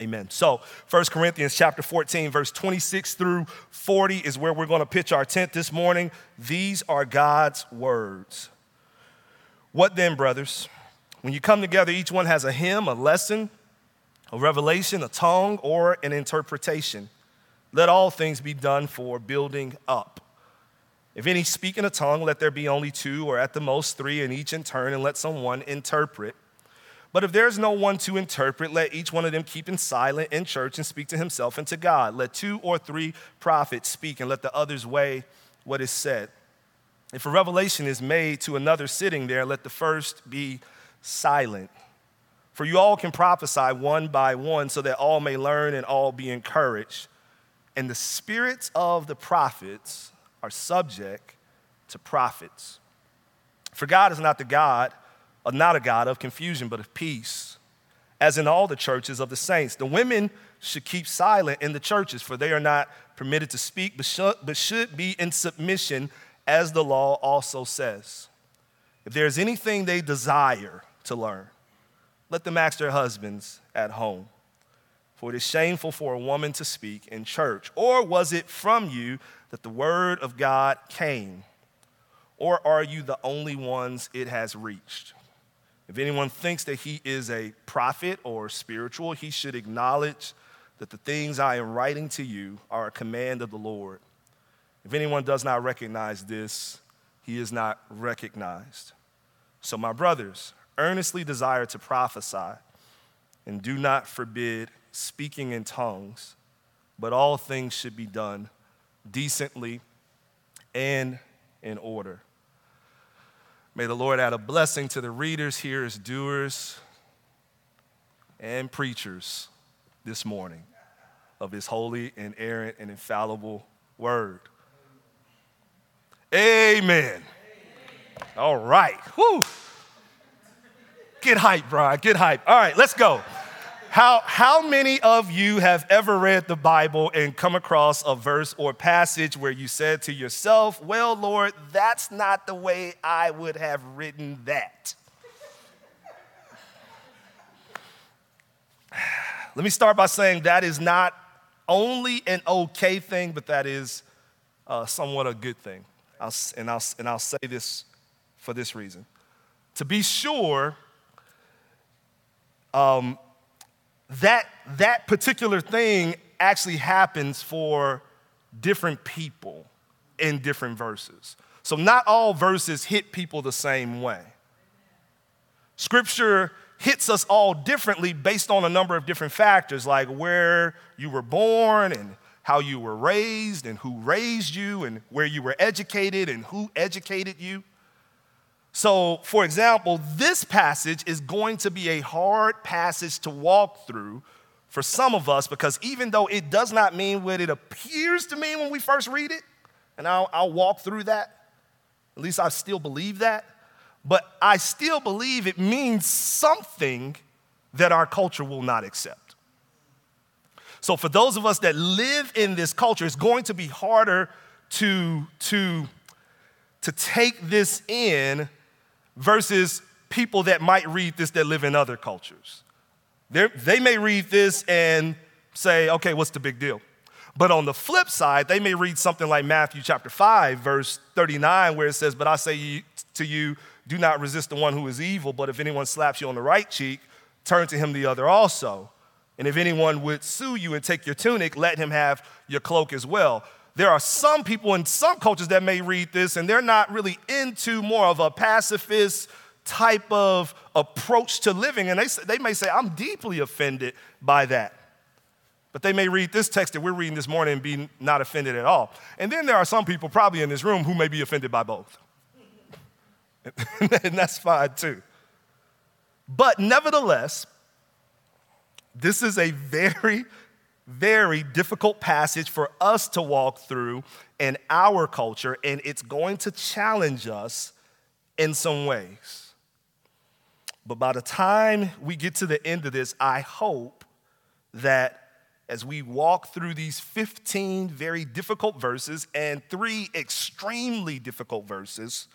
Amen. So, 1 Corinthians chapter 14, verse 26 through 40 is where we're going to pitch our tent this morning. These are God's words. What then, brothers? When you come together, each one has a hymn, a lesson, a revelation, a tongue, or an interpretation. Let all things be done for building up. If any speak in a tongue, let there be only two, or at the most three, and each in turn, and let someone interpret. But if there's no one to interpret, let each one of them keep in silent in church and speak to himself and to God. Let two or three prophets speak and let the others weigh what is said. If a revelation is made to another sitting there, let the first be silent. For you all can prophesy one by one so that all may learn and all be encouraged. And the spirits of the prophets are subject to prophets. For God is not the God not a God of confusion, but of peace, as in all the churches of the saints. The women should keep silent in the churches, for they are not permitted to speak, but should, but should be in submission, as the law also says. If there is anything they desire to learn, let them ask their husbands at home. For it is shameful for a woman to speak in church. Or was it from you that the word of God came? Or are you the only ones it has reached? If anyone thinks that he is a prophet or spiritual, he should acknowledge that the things I am writing to you are a command of the Lord. If anyone does not recognize this, he is not recognized. So, my brothers, earnestly desire to prophesy and do not forbid speaking in tongues, but all things should be done decently and in order. May the Lord add a blessing to the readers, hearers, doers, and preachers this morning of his holy, inerrant, and infallible word. Amen. All right. Whew. Get hype, Brian. Get hype. All right, let's go. How, how many of you have ever read the Bible and come across a verse or passage where you said to yourself, Well, Lord, that's not the way I would have written that? Let me start by saying that is not only an okay thing, but that is uh, somewhat a good thing. I'll, and, I'll, and I'll say this for this reason. To be sure, um, that, that particular thing actually happens for different people in different verses. So, not all verses hit people the same way. Scripture hits us all differently based on a number of different factors, like where you were born and how you were raised and who raised you and where you were educated and who educated you. So, for example, this passage is going to be a hard passage to walk through for some of us because even though it does not mean what it appears to mean when we first read it, and I'll, I'll walk through that, at least I still believe that, but I still believe it means something that our culture will not accept. So, for those of us that live in this culture, it's going to be harder to, to, to take this in versus people that might read this that live in other cultures. They're, they may read this and say, okay, what's the big deal? But on the flip side, they may read something like Matthew chapter 5, verse 39, where it says, But I say to you, do not resist the one who is evil, but if anyone slaps you on the right cheek, turn to him the other also. And if anyone would sue you and take your tunic, let him have your cloak as well there are some people in some cultures that may read this and they're not really into more of a pacifist type of approach to living. And they, they may say, I'm deeply offended by that. But they may read this text that we're reading this morning and be not offended at all. And then there are some people probably in this room who may be offended by both. and that's fine too. But nevertheless, this is a very very difficult passage for us to walk through in our culture, and it's going to challenge us in some ways. But by the time we get to the end of this, I hope that as we walk through these 15 very difficult verses and three extremely difficult verses,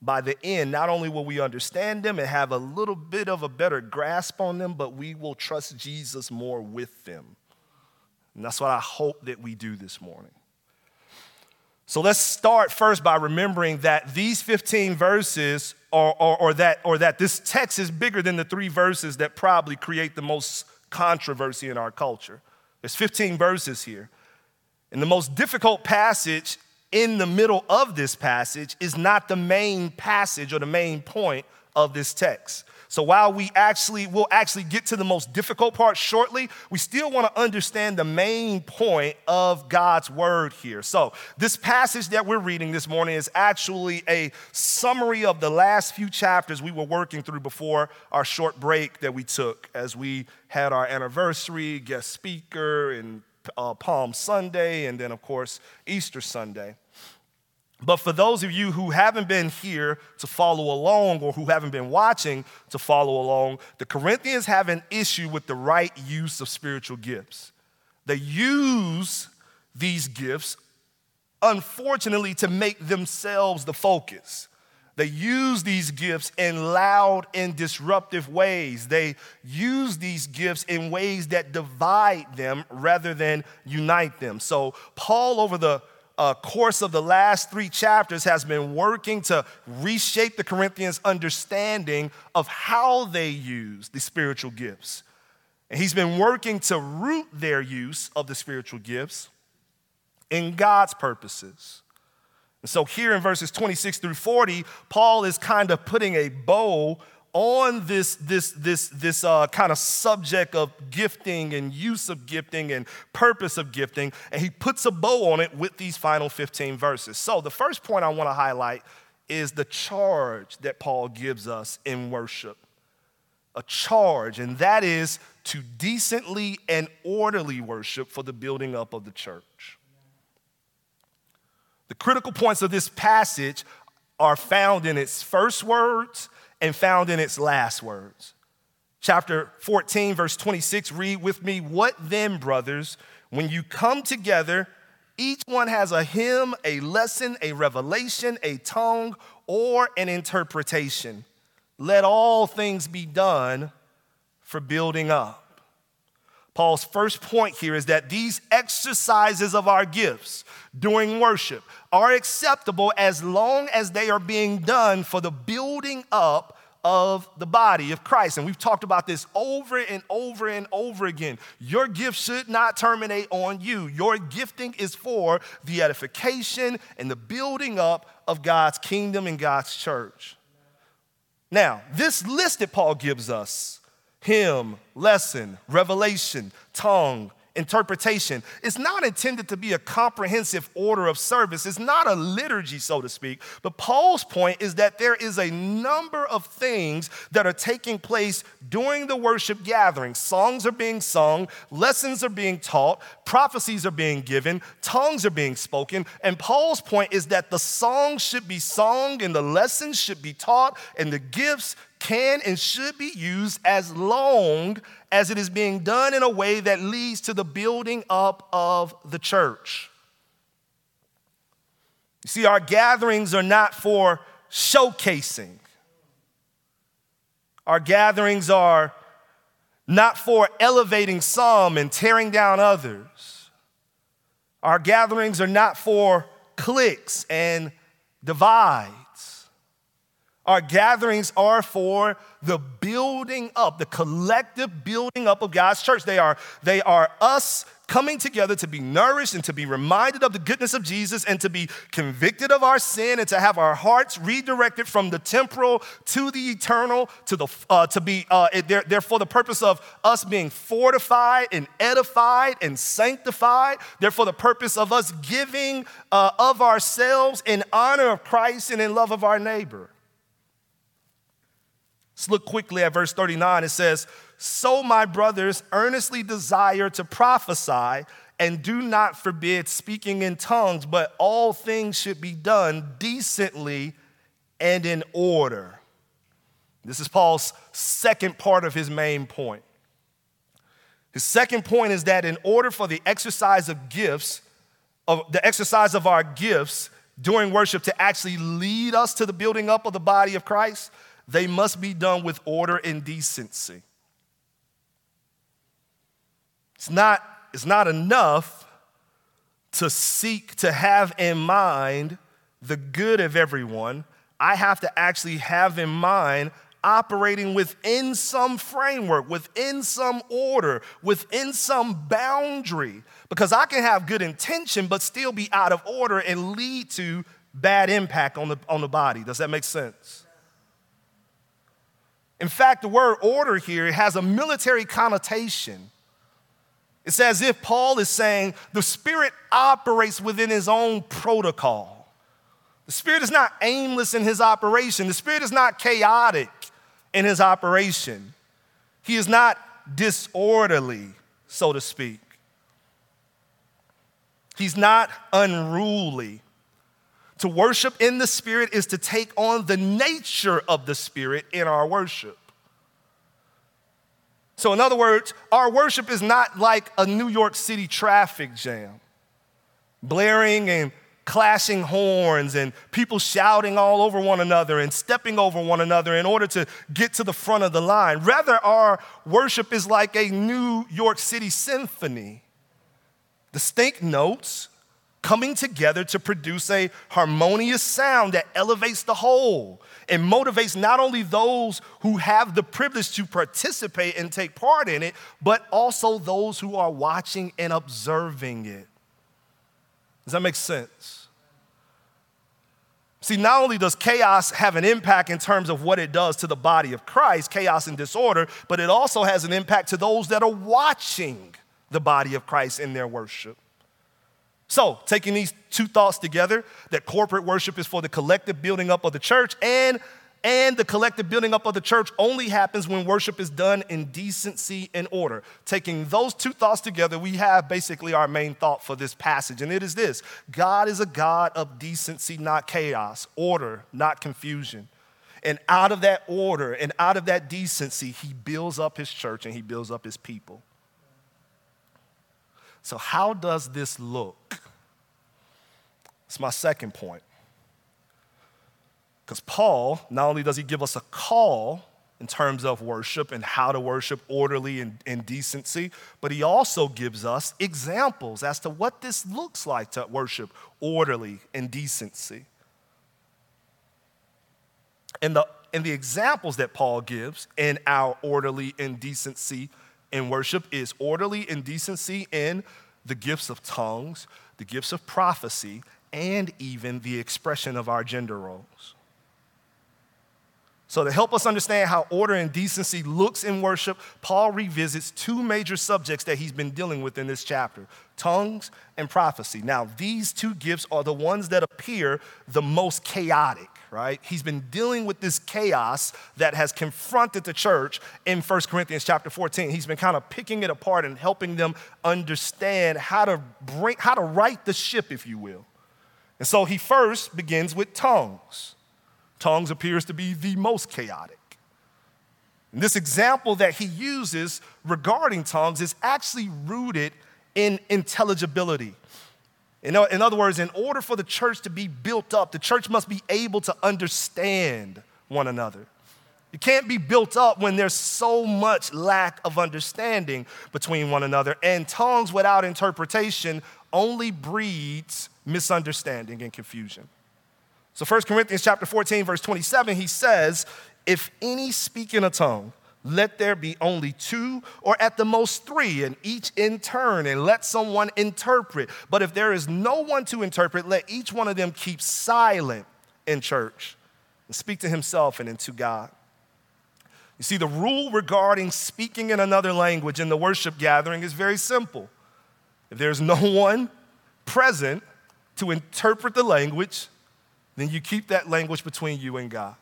by the end, not only will we understand them and have a little bit of a better grasp on them, but we will trust Jesus more with them. And that's what I hope that we do this morning. So let's start first by remembering that these 15 verses, or, or, or, that, or that this text is bigger than the three verses that probably create the most controversy in our culture. There's 15 verses here. And the most difficult passage in the middle of this passage is not the main passage or the main point of this text. So while we actually will actually get to the most difficult part shortly, we still want to understand the main point of God's word here. So this passage that we're reading this morning is actually a summary of the last few chapters we were working through before our short break that we took as we had our anniversary, guest speaker, and uh, Palm Sunday, and then of course Easter Sunday. But for those of you who haven't been here to follow along or who haven't been watching to follow along, the Corinthians have an issue with the right use of spiritual gifts. They use these gifts, unfortunately, to make themselves the focus. They use these gifts in loud and disruptive ways. They use these gifts in ways that divide them rather than unite them. So, Paul, over the uh, course of the last three chapters has been working to reshape the Corinthians' understanding of how they use the spiritual gifts. And he's been working to root their use of the spiritual gifts in God's purposes. And so, here in verses 26 through 40, Paul is kind of putting a bow on this, this, this, this uh, kind of subject of gifting and use of gifting and purpose of gifting, and he puts a bow on it with these final 15 verses. So, the first point I want to highlight is the charge that Paul gives us in worship. A charge, and that is to decently and orderly worship for the building up of the church. The critical points of this passage are found in its first words and found in its last words. Chapter 14, verse 26, read with me, What then, brothers, when you come together, each one has a hymn, a lesson, a revelation, a tongue, or an interpretation. Let all things be done for building up. Paul's first point here is that these exercises of our gifts during worship are acceptable as long as they are being done for the building up of the body of Christ. And we've talked about this over and over and over again. Your gift should not terminate on you. Your gifting is for the edification and the building up of God's kingdom and God's church. Now, this list that Paul gives us hymn, lesson, revelation, tongue, interpretation It's not intended to be a comprehensive order of service. It's not a liturgy, so to speak. But Paul's point is that there is a number of things that are taking place during the worship gathering. Songs are being sung, lessons are being taught, prophecies are being given, tongues are being spoken. And Paul's point is that the songs should be sung and the lessons should be taught and the gifts can and should be used as long as it is being done in a way that leads to the building up of the church. You see, our gatherings are not for showcasing, our gatherings are not for elevating some and tearing down others. Our gatherings are not for cliques and divide. Our gatherings are for the building up, the collective building up of God's church. They are, they are us coming together to be nourished and to be reminded of the goodness of Jesus and to be convicted of our sin and to have our hearts redirected from the temporal to the eternal, to, the, uh, to be, uh, they're, they're for the purpose of us being fortified and edified and sanctified. They're for the purpose of us giving uh, of ourselves in honor of Christ and in love of our neighbor. Let's look quickly at verse 39. It says, So my brothers earnestly desire to prophesy and do not forbid speaking in tongues, but all things should be done decently and in order. This is Paul's second part of his main point. His second point is that in order for the exercise of gifts, of the exercise of our gifts, during worship to actually lead us to the building up of the body of Christ, they must be done with order and decency. It's not, it's not enough to seek to have in mind the good of everyone. I have to actually have in mind operating within some framework, within some order, within some boundary. Because I can have good intention, but still be out of order and lead to bad impact on the, on the body. Does that make sense? In fact, the word order here has a military connotation. It's as if Paul is saying the Spirit operates within his own protocol. The Spirit is not aimless in his operation, the Spirit is not chaotic in his operation. He is not disorderly, so to speak. He's not unruly. To worship in the Spirit is to take on the nature of the Spirit in our worship. So, in other words, our worship is not like a New York City traffic jam, blaring and clashing horns and people shouting all over one another and stepping over one another in order to get to the front of the line. Rather, our worship is like a New York City symphony. Distinct notes coming together to produce a harmonious sound that elevates the whole and motivates not only those who have the privilege to participate and take part in it, but also those who are watching and observing it. Does that make sense? See, not only does chaos have an impact in terms of what it does to the body of Christ, chaos and disorder, but it also has an impact to those that are watching the body of Christ in their worship. So, taking these two thoughts together, that corporate worship is for the collective building up of the church and and the collective building up of the church only happens when worship is done in decency and order. Taking those two thoughts together, we have basically our main thought for this passage, and it is this God is a God of decency, not chaos, order, not confusion. And out of that order and out of that decency, he builds up his church and he builds up his people. So, how does this look? It's my second point. Because Paul, not only does he give us a call in terms of worship and how to worship orderly and, and decency, but he also gives us examples as to what this looks like to worship orderly and decency. And the, and the examples that Paul gives in our orderly and decency in worship is orderly indecency in the gifts of tongues, the gifts of prophecy, and even the expression of our gender roles. So, to help us understand how order and decency looks in worship, Paul revisits two major subjects that he's been dealing with in this chapter tongues and prophecy. Now, these two gifts are the ones that appear the most chaotic, right? He's been dealing with this chaos that has confronted the church in 1 Corinthians chapter 14. He's been kind of picking it apart and helping them understand how to bring, how to right the ship, if you will. And so he first begins with tongues tongues appears to be the most chaotic. And this example that he uses regarding tongues is actually rooted in intelligibility. In, in other words, in order for the church to be built up, the church must be able to understand one another. It can't be built up when there's so much lack of understanding between one another. And tongues without interpretation only breeds misunderstanding and confusion. So 1 Corinthians chapter 14, verse 27, he says, If any speak in a tongue, let there be only two or at the most three, and each in turn, and let someone interpret. But if there is no one to interpret, let each one of them keep silent in church and speak to himself and into God. You see, the rule regarding speaking in another language in the worship gathering is very simple. If there's no one present to interpret the language, then you keep that language between you and God.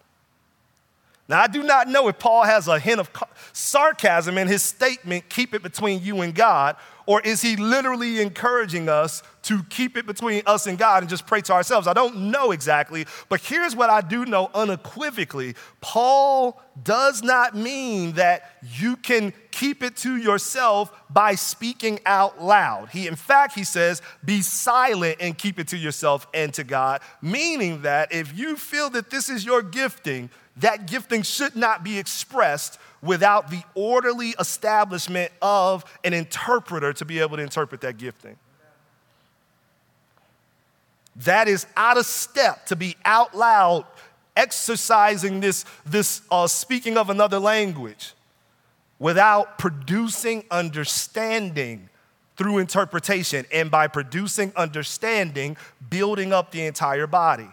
Now, I do not know if Paul has a hint of sarcasm in his statement, keep it between you and God, Or is he literally encouraging us to keep it between us and God and just pray to ourselves? I don't know exactly, but here's what I do know unequivocally Paul does not mean that you can keep it to yourself by speaking out loud. He, in fact, he says, be silent and keep it to yourself and to God, meaning that if you feel that this is your gifting, that gifting should not be expressed without the orderly establishment of an interpreter to be able to interpret that gifting. That is out of step to be out loud exercising this, this uh, speaking of another language without producing understanding through interpretation, and by producing understanding, building up the entire body.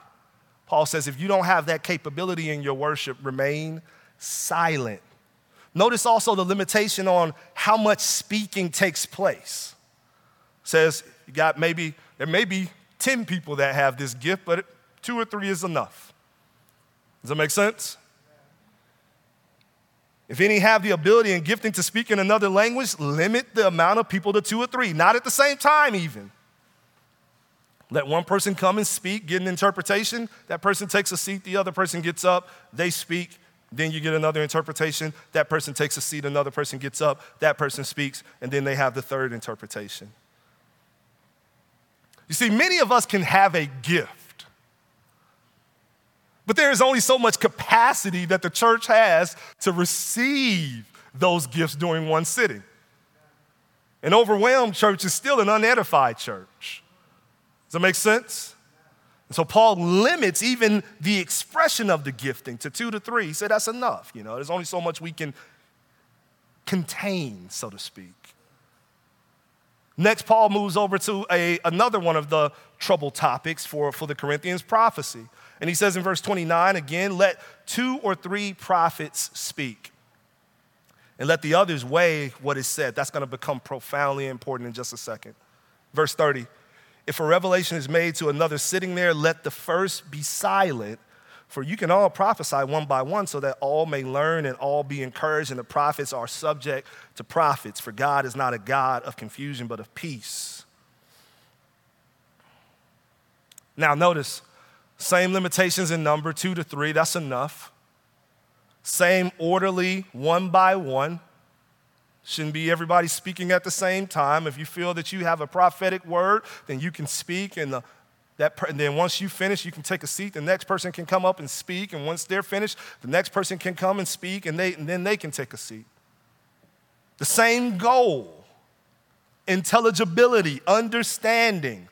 Paul says, if you don't have that capability in your worship, remain silent. Notice also the limitation on how much speaking takes place. It says you got maybe, there may be 10 people that have this gift, but two or three is enough. Does that make sense? If any have the ability and gifting to speak in another language, limit the amount of people to two or three, not at the same time, even. Let one person come and speak, get an interpretation. That person takes a seat, the other person gets up, they speak. Then you get another interpretation. That person takes a seat, another person gets up, that person speaks, and then they have the third interpretation. You see, many of us can have a gift, but there is only so much capacity that the church has to receive those gifts during one sitting. An overwhelmed church is still an unedified church. Does that make sense? So Paul limits even the expression of the gifting to two to three. He said that's enough. You know, there's only so much we can contain, so to speak. Next, Paul moves over to a, another one of the trouble topics for, for the Corinthians prophecy. And he says in verse 29 again, let two or three prophets speak, and let the others weigh what is said. That's going to become profoundly important in just a second. Verse 30 if a revelation is made to another sitting there, let the first be silent. For you can all prophesy one by one so that all may learn and all be encouraged, and the prophets are subject to prophets. For God is not a God of confusion, but of peace. Now, notice, same limitations in number two to three, that's enough. Same orderly, one by one. Shouldn't be everybody speaking at the same time. If you feel that you have a prophetic word, then you can speak, and, the, that, and then once you finish, you can take a seat. The next person can come up and speak, and once they're finished, the next person can come and speak, and, they, and then they can take a seat. The same goal intelligibility, understanding.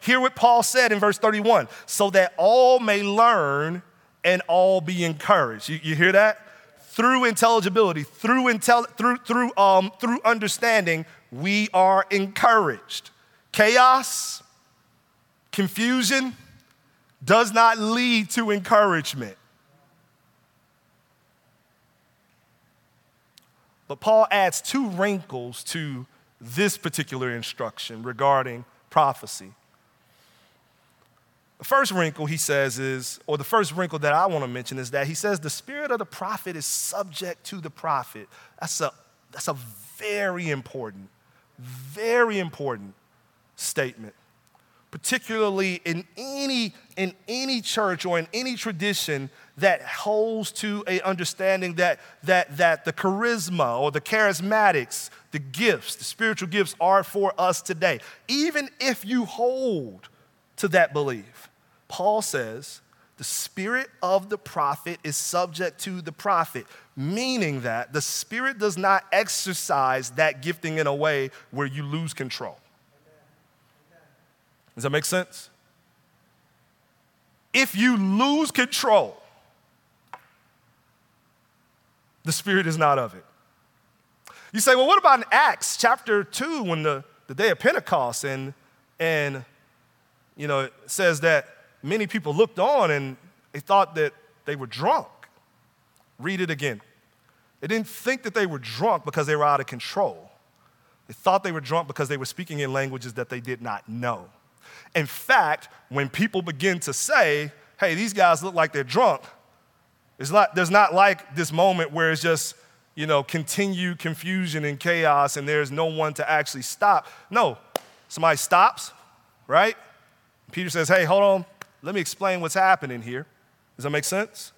Hear what Paul said in verse 31 so that all may learn and all be encouraged. You, you hear that? Through intelligibility, through, intel- through, through, um, through understanding, we are encouraged. Chaos, confusion does not lead to encouragement. But Paul adds two wrinkles to this particular instruction regarding prophecy. The first wrinkle he says is, or the first wrinkle that I want to mention is that he says the spirit of the prophet is subject to the prophet. That's a, that's a very important, very important statement. Particularly in any, in any church or in any tradition that holds to a understanding that, that, that the charisma or the charismatics, the gifts, the spiritual gifts are for us today. Even if you hold to that belief. Paul says the spirit of the prophet is subject to the prophet, meaning that the spirit does not exercise that gifting in a way where you lose control. Does that make sense? If you lose control, the spirit is not of it. You say, well, what about in Acts chapter 2 when the, the day of Pentecost and, and you know, it says that many people looked on and they thought that they were drunk. Read it again. They didn't think that they were drunk because they were out of control. They thought they were drunk because they were speaking in languages that they did not know. In fact, when people begin to say, hey, these guys look like they're drunk, it's not, there's not like this moment where it's just, you know, continued confusion and chaos and there's no one to actually stop. No, somebody stops, right? Peter says, hey, hold on, let me explain what's happening here. Does that make sense?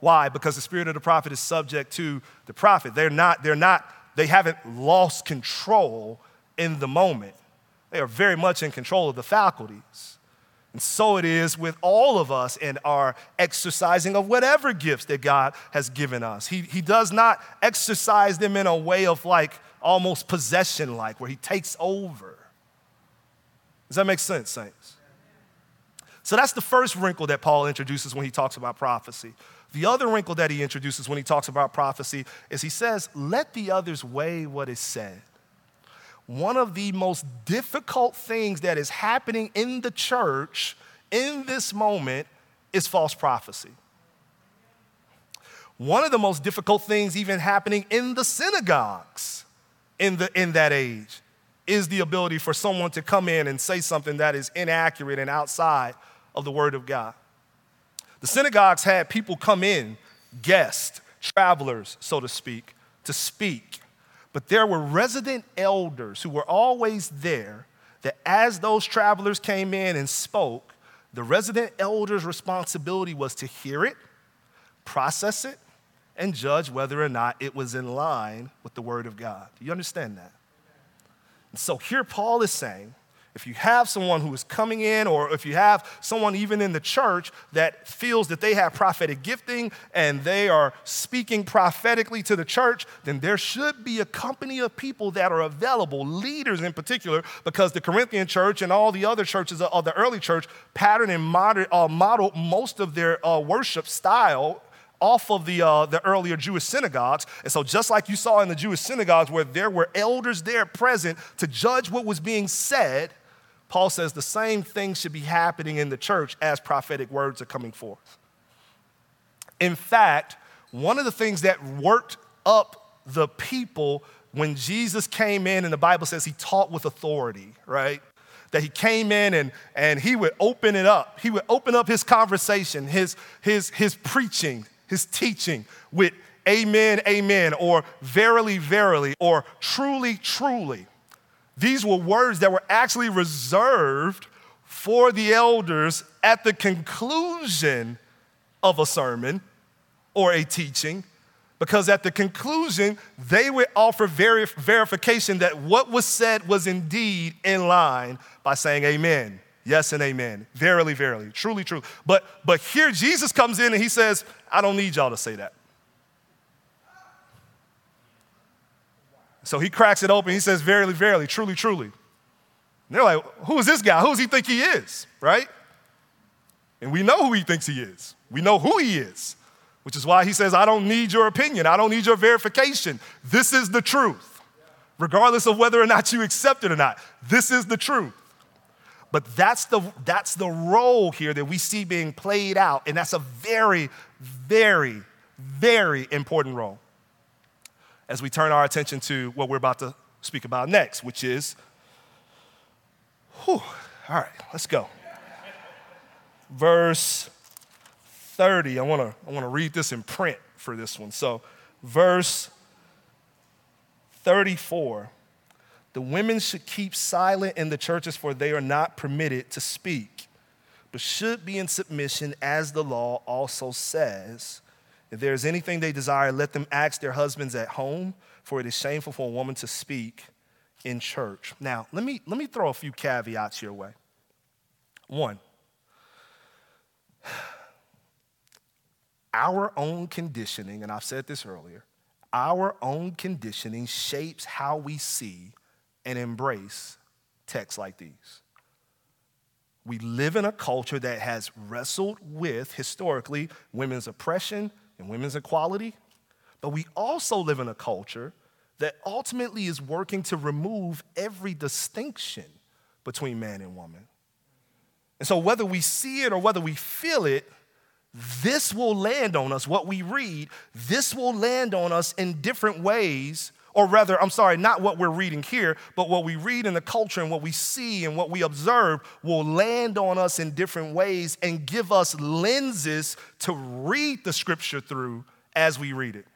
Why? Because the spirit of the prophet is subject to the prophet. They're not, they're not, they haven't lost control in the moment. They are very much in control of the faculties. And so it is with all of us in our exercising of whatever gifts that God has given us. He, he does not exercise them in a way of like almost possession like, where He takes over. Does that make sense, saints? So that's the first wrinkle that Paul introduces when he talks about prophecy. The other wrinkle that he introduces when he talks about prophecy is he says, let the others weigh what is said one of the most difficult things that is happening in the church in this moment is false prophecy. One of the most difficult things even happening in the synagogues in, the, in that age is the ability for someone to come in and say something that is inaccurate and outside of the Word of God. The synagogues had people come in, guests, travelers, so to speak, to speak. But there were resident elders who were always there that as those travelers came in and spoke, the resident elder's responsibility was to hear it, process it, and judge whether or not it was in line with the Word of God. Do you understand that? And so here Paul is saying if you have someone who is coming in, or if you have someone even in the church that feels that they have prophetic gifting and they are speaking prophetically to the church, then there should be a company of people that are available, leaders in particular, because the Corinthian church and all the other churches of the early church patterned and model, uh, model most of their uh, worship style off of the, uh, the earlier Jewish synagogues. And so, just like you saw in the Jewish synagogues where there were elders there present to judge what was being said, Paul says the same thing should be happening in the church as prophetic words are coming forth. In fact, one of the things that worked up the people when Jesus came in, and the Bible says he taught with authority, right? That he came in and, and he would open it up. He would open up his conversation, his, his, his preaching, his teaching with amen, amen, or verily, verily, or truly, truly. These were words that were actually reserved for the elders at the conclusion of a sermon or a teaching, because at the conclusion, they would offer verification that what was said was indeed in line by saying amen. Yes and amen. Verily, verily, truly, true. But but here Jesus comes in and he says, I don't need y'all to say that. So he cracks it open. He says, Verily, verily, truly, truly. And they're like, Who is this guy? Who does he think he is? Right? And we know who he thinks he is. We know who he is, which is why he says, I don't need your opinion. I don't need your verification. This is the truth, regardless of whether or not you accept it or not. This is the truth. But that's the, that's the role here that we see being played out. And that's a very, very, very important role as we turn our attention to what we're about to speak about next, which is, whew, all right, let's go. Verse 30. I wanna, I wanna read this in print for this one. So, verse 34. The women should keep silent in the churches, for they are not permitted to speak, but should be in submission, as the law also says. If there is anything they desire, let them ask their husbands at home, for it is shameful for a woman to speak in church. Now, let me, let me throw a few caveats your way. One, our own conditioning, and I've said this earlier, our own conditioning shapes how we see and embrace texts like these. We live in a culture that has wrestled with, historically, women's oppression, and women's equality, but we also live in a culture that ultimately is working to remove every distinction between man and woman. And so, whether we see it or whether we feel it, this will land on us. What we read, this will land on us in different ways or rather, I'm sorry, not what we're reading here, but what we read in the culture and what we see and what we observe will land on us in different ways and give us lenses to read the scripture through as we read it.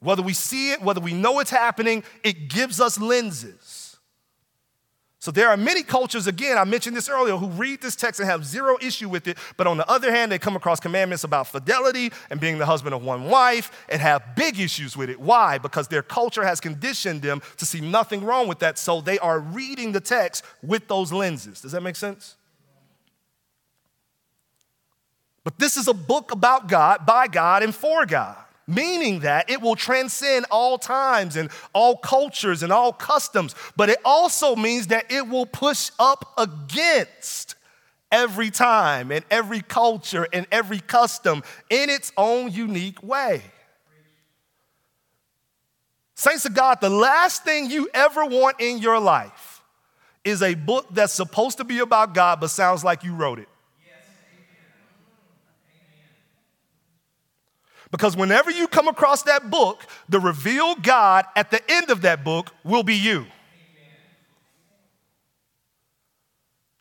Whether we see it, whether we know it's happening, it gives us lenses. So there are many cultures, again, I mentioned this earlier, who read this text and have zero issue with it, but on the other hand, they come across commandments about fidelity and being the husband of one wife and have big issues with it. Why? Because their culture has conditioned them to see nothing wrong with that, so they are reading the text with those lenses. Does that make sense? But this is a book about God, by God, and for God meaning that it will transcend all times and all cultures and all customs, but it also means that it will push up against every time and every culture and every custom in its own unique way. Saints of God, the last thing you ever want in your life is a book that's supposed to be about God but sounds like you wrote it. Because whenever you come across that book, the revealed God at the end of that book will be you.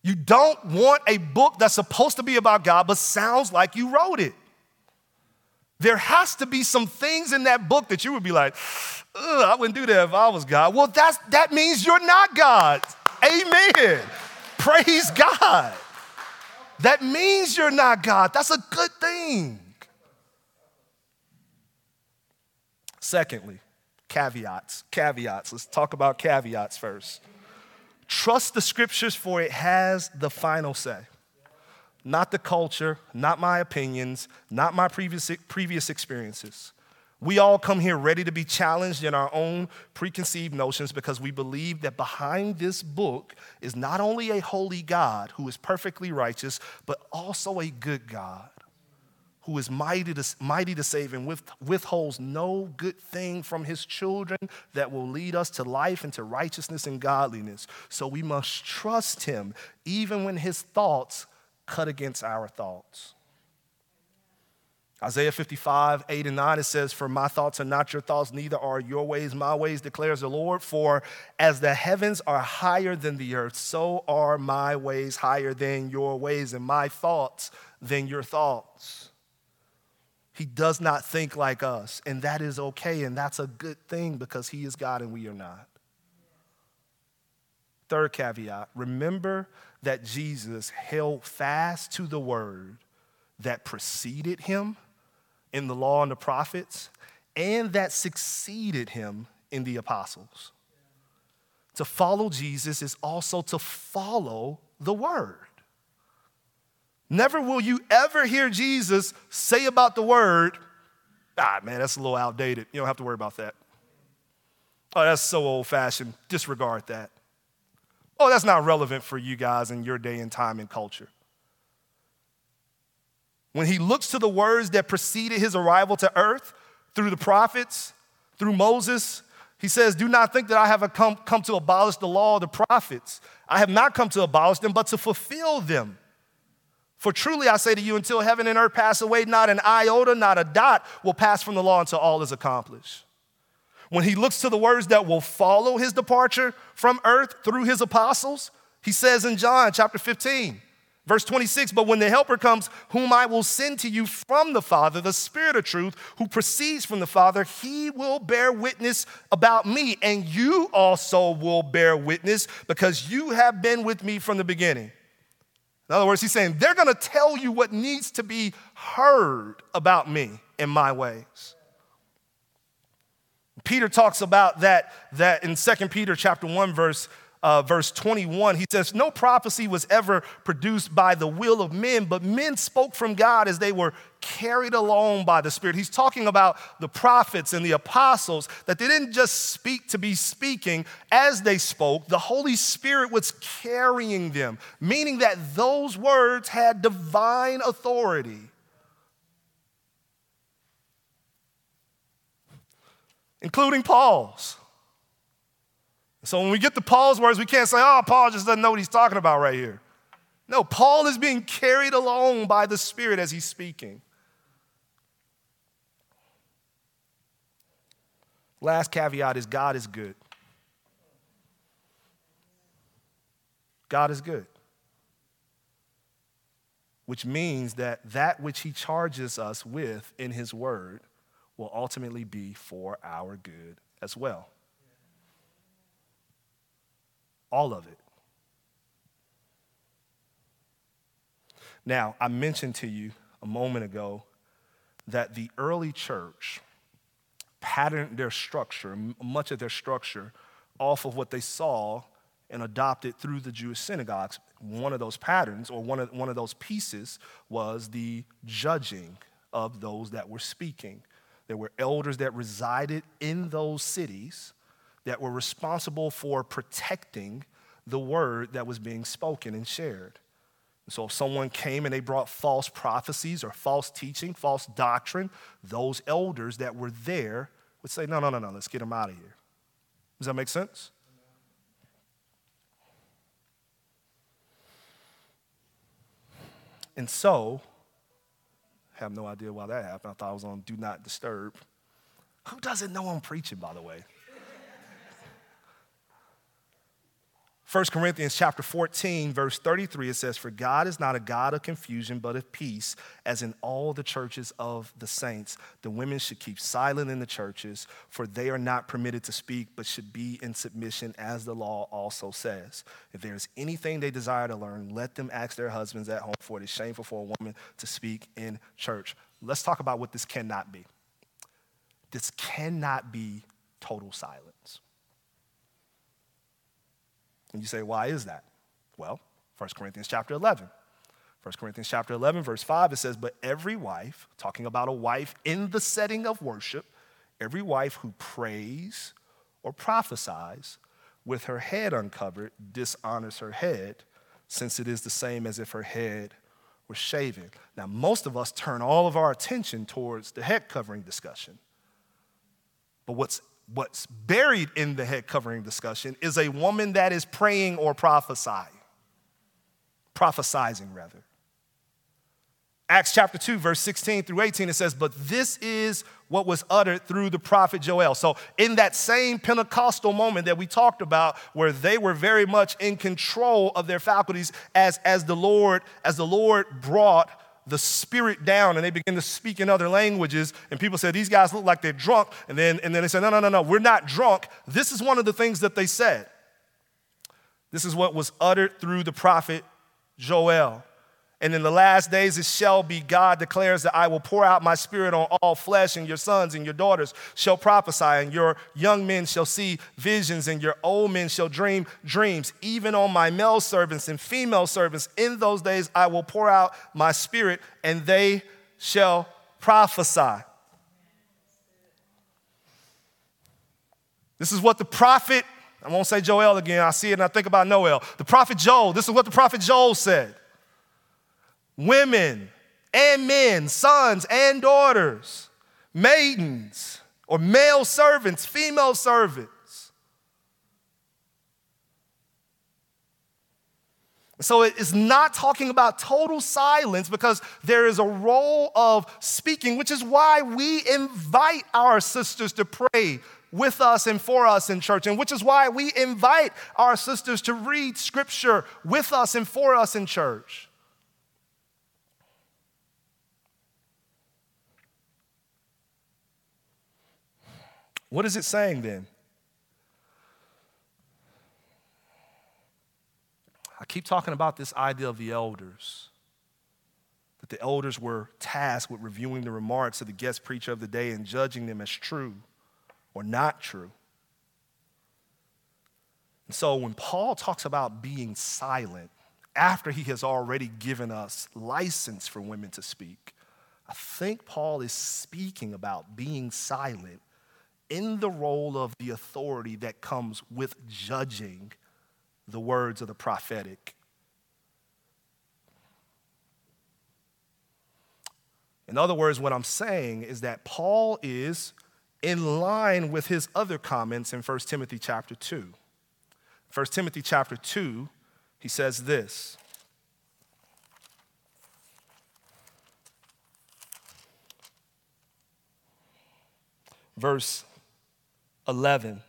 You don't want a book that's supposed to be about God but sounds like you wrote it. There has to be some things in that book that you would be like, I wouldn't do that if I was God. Well, that's, that means you're not God. Amen. Praise God. That means you're not God. That's a good thing. Secondly, caveats. Caveats. Let's talk about caveats first. Trust the scriptures, for it has the final say. Not the culture, not my opinions, not my previous, previous experiences. We all come here ready to be challenged in our own preconceived notions because we believe that behind this book is not only a holy God who is perfectly righteous, but also a good God who is mighty to, mighty to save and with, withholds no good thing from his children that will lead us to life and to righteousness and godliness. So we must trust him even when his thoughts cut against our thoughts. Isaiah 55, 8 and 9, it says, For my thoughts are not your thoughts, neither are your ways my ways, declares the Lord. For as the heavens are higher than the earth, so are my ways higher than your ways, and my thoughts than your thoughts. He does not think like us, and that is okay, and that's a good thing because He is God and we are not. Third caveat remember that Jesus held fast to the word that preceded him in the law and the prophets and that succeeded him in the apostles. To follow Jesus is also to follow the word. Never will you ever hear Jesus say about the word, ah, man, that's a little outdated. You don't have to worry about that. Oh, that's so old fashioned. Disregard that. Oh, that's not relevant for you guys in your day and time and culture. When he looks to the words that preceded his arrival to earth through the prophets, through Moses, he says, Do not think that I have come, come to abolish the law of the prophets. I have not come to abolish them, but to fulfill them. For truly I say to you, until heaven and earth pass away, not an iota, not a dot will pass from the law until all is accomplished. When he looks to the words that will follow his departure from earth through his apostles, he says in John chapter 15, verse 26, but when the helper comes, whom I will send to you from the Father, the Spirit of truth, who proceeds from the Father, he will bear witness about me, and you also will bear witness because you have been with me from the beginning. In other words, he's saying, they're going to tell you what needs to be heard about me and my ways. Peter talks about that, that in 2 Peter chapter 1, verse uh, verse 21, he says, No prophecy was ever produced by the will of men, but men spoke from God as they were carried along by the Spirit. He's talking about the prophets and the apostles, that they didn't just speak to be speaking. As they spoke, the Holy Spirit was carrying them, meaning that those words had divine authority. Including Paul's. So when we get to Paul's words, we can't say, oh, Paul just doesn't know what he's talking about right here. No, Paul is being carried along by the Spirit as he's speaking. Last caveat is God is good. God is good. Which means that that which he charges us with in his word, will ultimately be for our good as well. All of it. Now, I mentioned to you a moment ago that the early church patterned their structure, much of their structure, off of what they saw and adopted through the Jewish synagogues. One of those patterns, or one of, one of those pieces, was the judging of those that were speaking. There were elders that resided in those cities that were responsible for protecting the word that was being spoken and shared. And So if someone came and they brought false prophecies or false teaching, false doctrine, those elders that were there would say, no, no, no, no, let's get them out of here. Does that make sense? And so, I have no idea why that happened. I thought I was on Do Not Disturb. Who doesn't know I'm preaching, by the way? 1 Corinthians chapter 14, verse 33, it says, For God is not a God of confusion, but of peace, as in all the churches of the saints. The women should keep silent in the churches, for they are not permitted to speak, but should be in submission, as the law also says. If there is anything they desire to learn, let them ask their husbands at home, for it is shameful for a woman to speak in church. Let's talk about what this cannot be. This cannot be total silence. And you say, why is that? Well, 1 Corinthians chapter 11. 1 Corinthians chapter 11, verse 5, it says, But every wife, talking about a wife in the setting of worship, every wife who prays or prophesies with her head uncovered dishonors her head, since it is the same as if her head were shaven. Now, most of us turn all of our attention towards the head covering discussion. But what's what's buried in the head covering discussion is a woman that is praying or prophesying, prophesizing rather. Acts chapter 2, verse 16 through 18, it says, But this is what was uttered through the prophet Joel. So, in that same Pentecostal moment that we talked about, where they were very much in control of their faculties as, as the Lord, as the Lord brought the spirit down and they begin to speak in other languages. And people said, These guys look like they're drunk. And then, and then they said, No, no, no, no, we're not drunk. This is one of the things that they said. This is what was uttered through the prophet Joel. And in the last days it shall be, God declares that I will pour out my spirit on all flesh, and your sons and your daughters shall prophesy, and your young men shall see visions, and your old men shall dream dreams. Even on my male servants and female servants, in those days I will pour out my spirit, and they shall prophesy. This is what the prophet, I won't say Joel again, I see it and I think about Noel. The prophet Joel, this is what the prophet Joel said women and men, sons and daughters, maidens, or male servants, female servants. So it is not talking about total silence because there is a role of speaking, which is why we invite our sisters to pray with us and for us in church, and which is why we invite our sisters to read scripture with us and for us in church. What is it saying then? I keep talking about this idea of the elders. That the elders were tasked with reviewing the remarks of the guest preacher of the day and judging them as true or not true. And so when Paul talks about being silent after he has already given us license for women to speak, I think Paul is speaking about being silent in the role of the authority that comes with judging the words of the prophetic. In other words, what I'm saying is that Paul is in line with his other comments in 1 Timothy chapter 2. 1 Timothy chapter 2, he says this. Verse 11.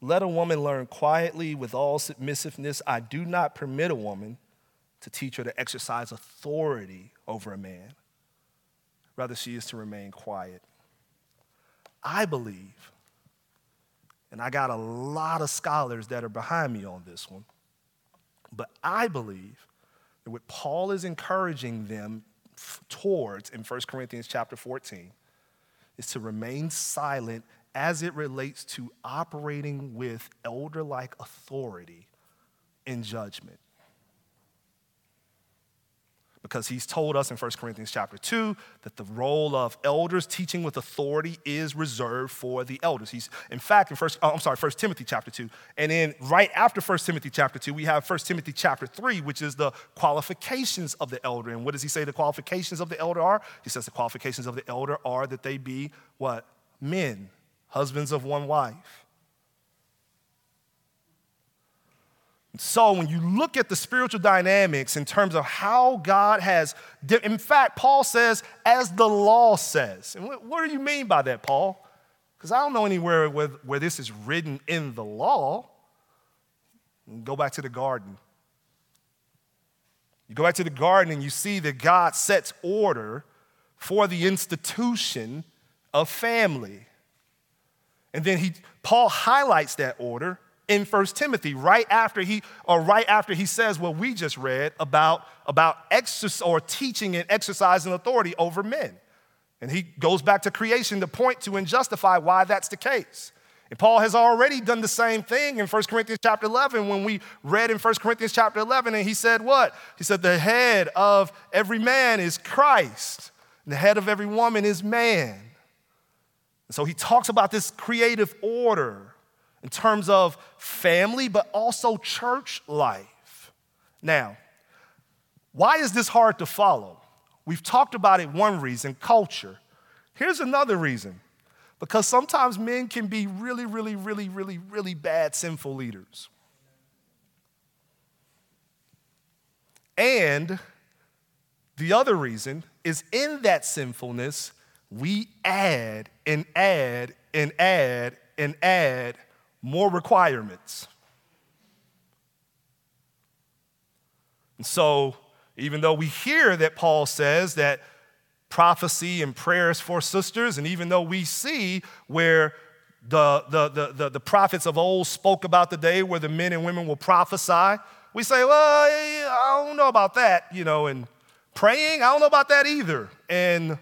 Let a woman learn quietly with all submissiveness. I do not permit a woman to teach her to exercise authority over a man. rather, she is to remain quiet. I believe, and I got a lot of scholars that are behind me on this one, but I believe that what Paul is encouraging them towards in 1 Corinthians chapter 14 is to remain silent as it relates to operating with elder like authority in judgment because he's told us in 1 Corinthians chapter 2 that the role of elders teaching with authority is reserved for the elders. He's in fact in first oh, I'm sorry, 1 Timothy chapter 2. And then right after 1 Timothy chapter 2, we have 1 Timothy chapter 3, which is the qualifications of the elder. And what does he say the qualifications of the elder are? He says the qualifications of the elder are that they be what? Men, husbands of one wife So, when you look at the spiritual dynamics in terms of how God has, in fact, Paul says, as the law says. And what, do you mean by that, Paul? Because I don't know anywhere where, where this is written in the law. Go back to the garden. You go back to the garden and you see that God sets order for the institution of family. And then he, Paul highlights that order in First Timothy, right after he or right after he says what we just read about, about exercise or teaching and exercising authority over men. And he goes back to creation to point to and justify why that's the case. And Paul has already done the same thing in 1 Corinthians chapter 11 when we read in 1 Corinthians chapter 11 and he said what? He said the head of every man is Christ. And the head of every woman is man. And so he talks about this creative order in terms of family, but also church life. Now, why is this hard to follow? We've talked about it one reason culture. Here's another reason because sometimes men can be really, really, really, really, really bad sinful leaders. And the other reason is in that sinfulness, we add and add and add and add more requirements. And so, even though we hear that Paul says that prophecy and prayers for sisters, and even though we see where the, the, the, the, the prophets of old spoke about the day where the men and women will prophesy, we say, well, I don't know about that, you know, and praying, I don't know about that either. And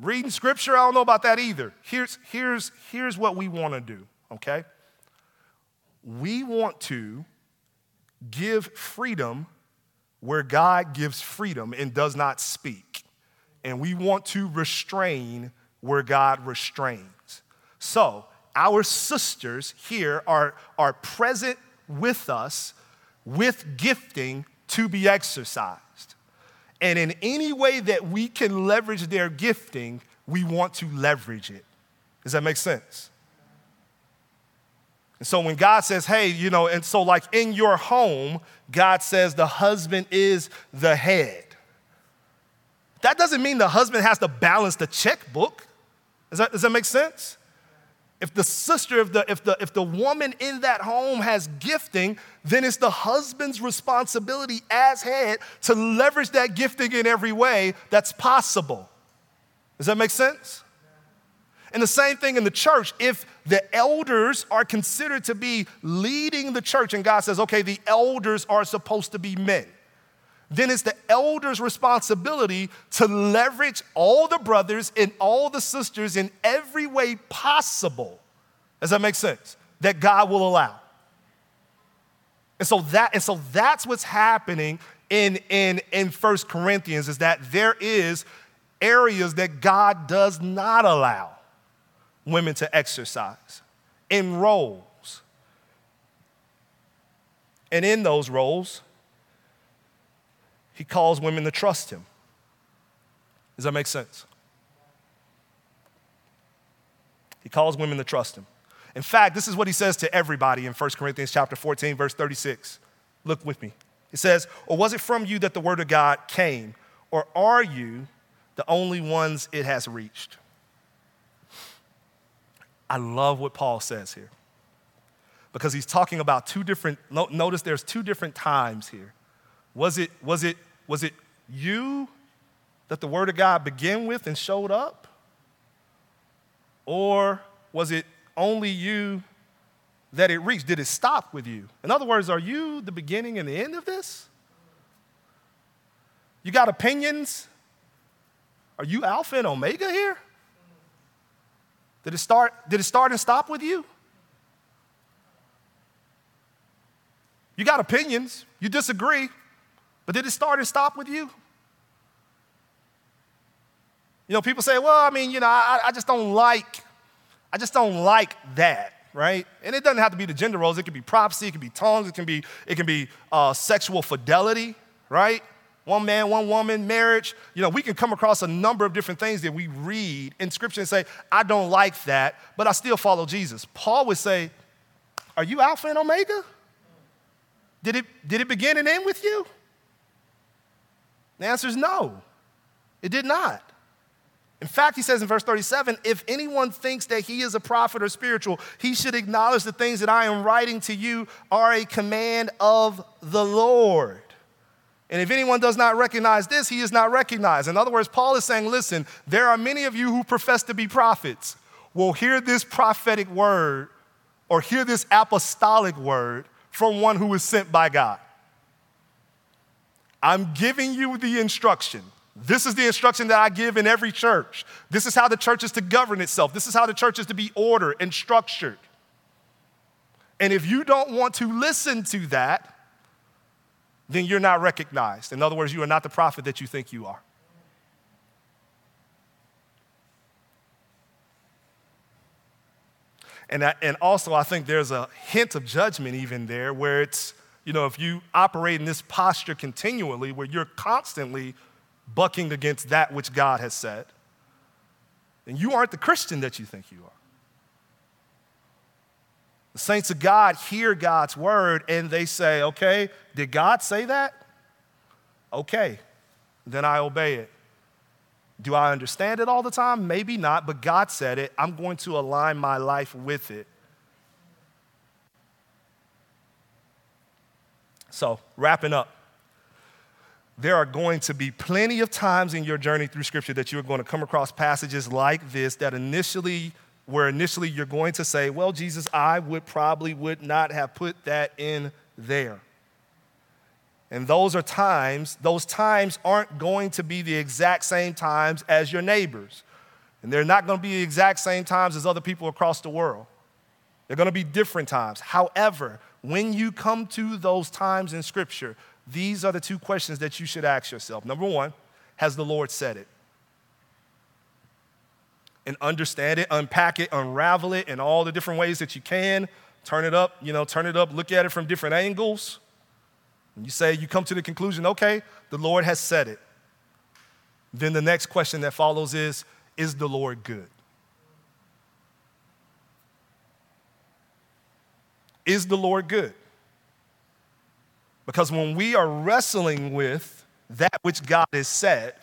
Reading scripture, I don't know about that either. Here's, here's, here's what we want to do, okay? We want to give freedom where God gives freedom and does not speak. And we want to restrain where God restrains. So, our sisters here are, are present with us with gifting to be exercised. And in any way that we can leverage their gifting, we want to leverage it. Does that make sense? And so when God says, hey, you know, and so like in your home, God says the husband is the head. That doesn't mean the husband has to balance the checkbook. Does that, does that make sense? If the sister, if the, if, the, if the woman in that home has gifting, then it's the husband's responsibility as head to leverage that gifting in every way that's possible. Does that make sense? And the same thing in the church. If the elders are considered to be leading the church, and God says, okay, the elders are supposed to be men, then it's the elders' responsibility to leverage all the brothers and all the sisters in every way possible. Does that make sense? That God will allow. And so that and so that's what's happening in in in First Corinthians is that there is areas that God does not allow women to exercise in roles. And in those roles, he calls women to trust him. Does that make sense? He calls women to trust him. In fact, this is what he says to everybody in 1 Corinthians chapter 14 verse 36. Look with me. It says, "Or was it from you that the word of God came, or are you the only ones it has reached?" I love what Paul says here. Because he's talking about two different notice there's two different times here was it, was it, was it you that the Word of God began with and showed up? Or was it only you that it reached? Did it stop with you? In other words, are you the beginning and the end of this? You got opinions? Are you Alpha and Omega here? Did it start, did it start and stop with you? You got opinions, you disagree, but did it start and stop with you? You know, people say, well, I mean, you know, I, I just don't like, I just don't like that, right? And it doesn't have to be the gender roles. It can be prophecy, it can be tongues, it can be, it can be uh, sexual fidelity, right? One man, one woman, marriage. You know, we can come across a number of different things that we read in Scripture and say, I don't like that, but I still follow Jesus. Paul would say, Are you Alpha and Omega? Did it, did it begin and end with you? The answer is no, it did not. In fact, he says in verse 37 if anyone thinks that he is a prophet or spiritual, he should acknowledge the things that I am writing to you are a command of the Lord. And if anyone does not recognize this, he is not recognized. In other words, Paul is saying, listen, there are many of you who profess to be prophets, will hear this prophetic word or hear this apostolic word from one who is sent by God. I'm giving you the instruction. This is the instruction that I give in every church. This is how the church is to govern itself. This is how the church is to be ordered and structured. And if you don't want to listen to that, then you're not recognized. In other words, you are not the prophet that you think you are. And, I, and also, I think there's a hint of judgment even there where it's, you know, if you operate in this posture continually where you're constantly bucking against that which God has said, then you aren't the Christian that you think you are. The saints of God hear God's word and they say, okay, did God say that? Okay, then I obey it. Do I understand it all the time? Maybe not, but God said it. I'm going to align my life with it. So, wrapping up, there are going to be plenty of times in your journey through Scripture that you're going to come across passages like this that initially, where initially you're going to say, Well, Jesus, I would probably would not have put that in there. And those are times, those times aren't going to be the exact same times as your neighbors. And they're not going to be the exact same times as other people across the world. They're going to be different times. However, when you come to those times in Scripture, these are the two questions that you should ask yourself. Number one, has the Lord said it? And understand it, unpack it, unravel it in all the different ways that you can. Turn it up, you know, turn it up, look at it from different angles. And you say, you come to the conclusion, okay, the Lord has said it. Then the next question that follows is, is the Lord good? Is the Lord good? Because when we are wrestling with that which God has said,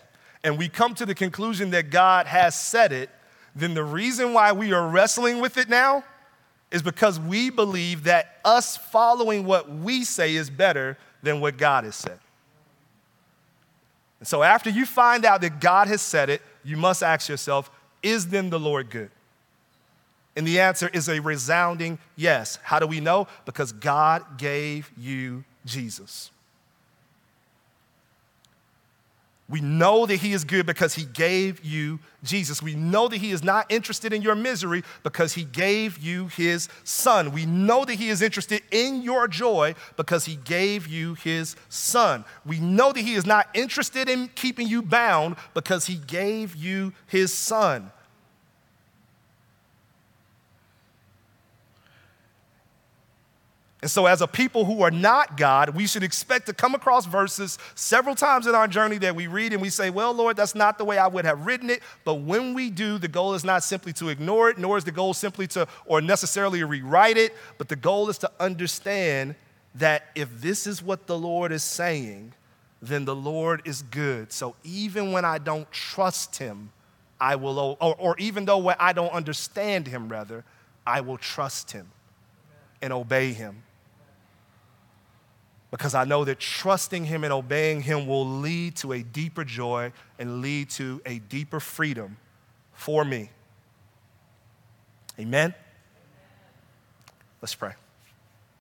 and we come to the conclusion that God has said it, then the reason why we are wrestling with it now is because we believe that us following what we say is better than what God has said. And so after you find out that God has said it, you must ask yourself, is then the Lord good? And the answer is a resounding yes. How do we know? Because God gave you Jesus. We know that He is good because He gave you Jesus. We know that He is not interested in your misery because He gave you His Son. We know that He is interested in your joy because He gave you His Son. We know that He is not interested in keeping you bound because He gave you His Son. And so, as a people who are not God, we should expect to come across verses several times in our journey that we read and we say, Well, Lord, that's not the way I would have written it. But when we do, the goal is not simply to ignore it, nor is the goal simply to or necessarily rewrite it, but the goal is to understand that if this is what the Lord is saying, then the Lord is good. So, even when I don't trust Him, I will, or, or even though I don't understand Him, rather, I will trust Him and obey Him. Because I know that trusting Him and obeying Him will lead to a deeper joy and lead to a deeper freedom for me. Amen? Let's pray.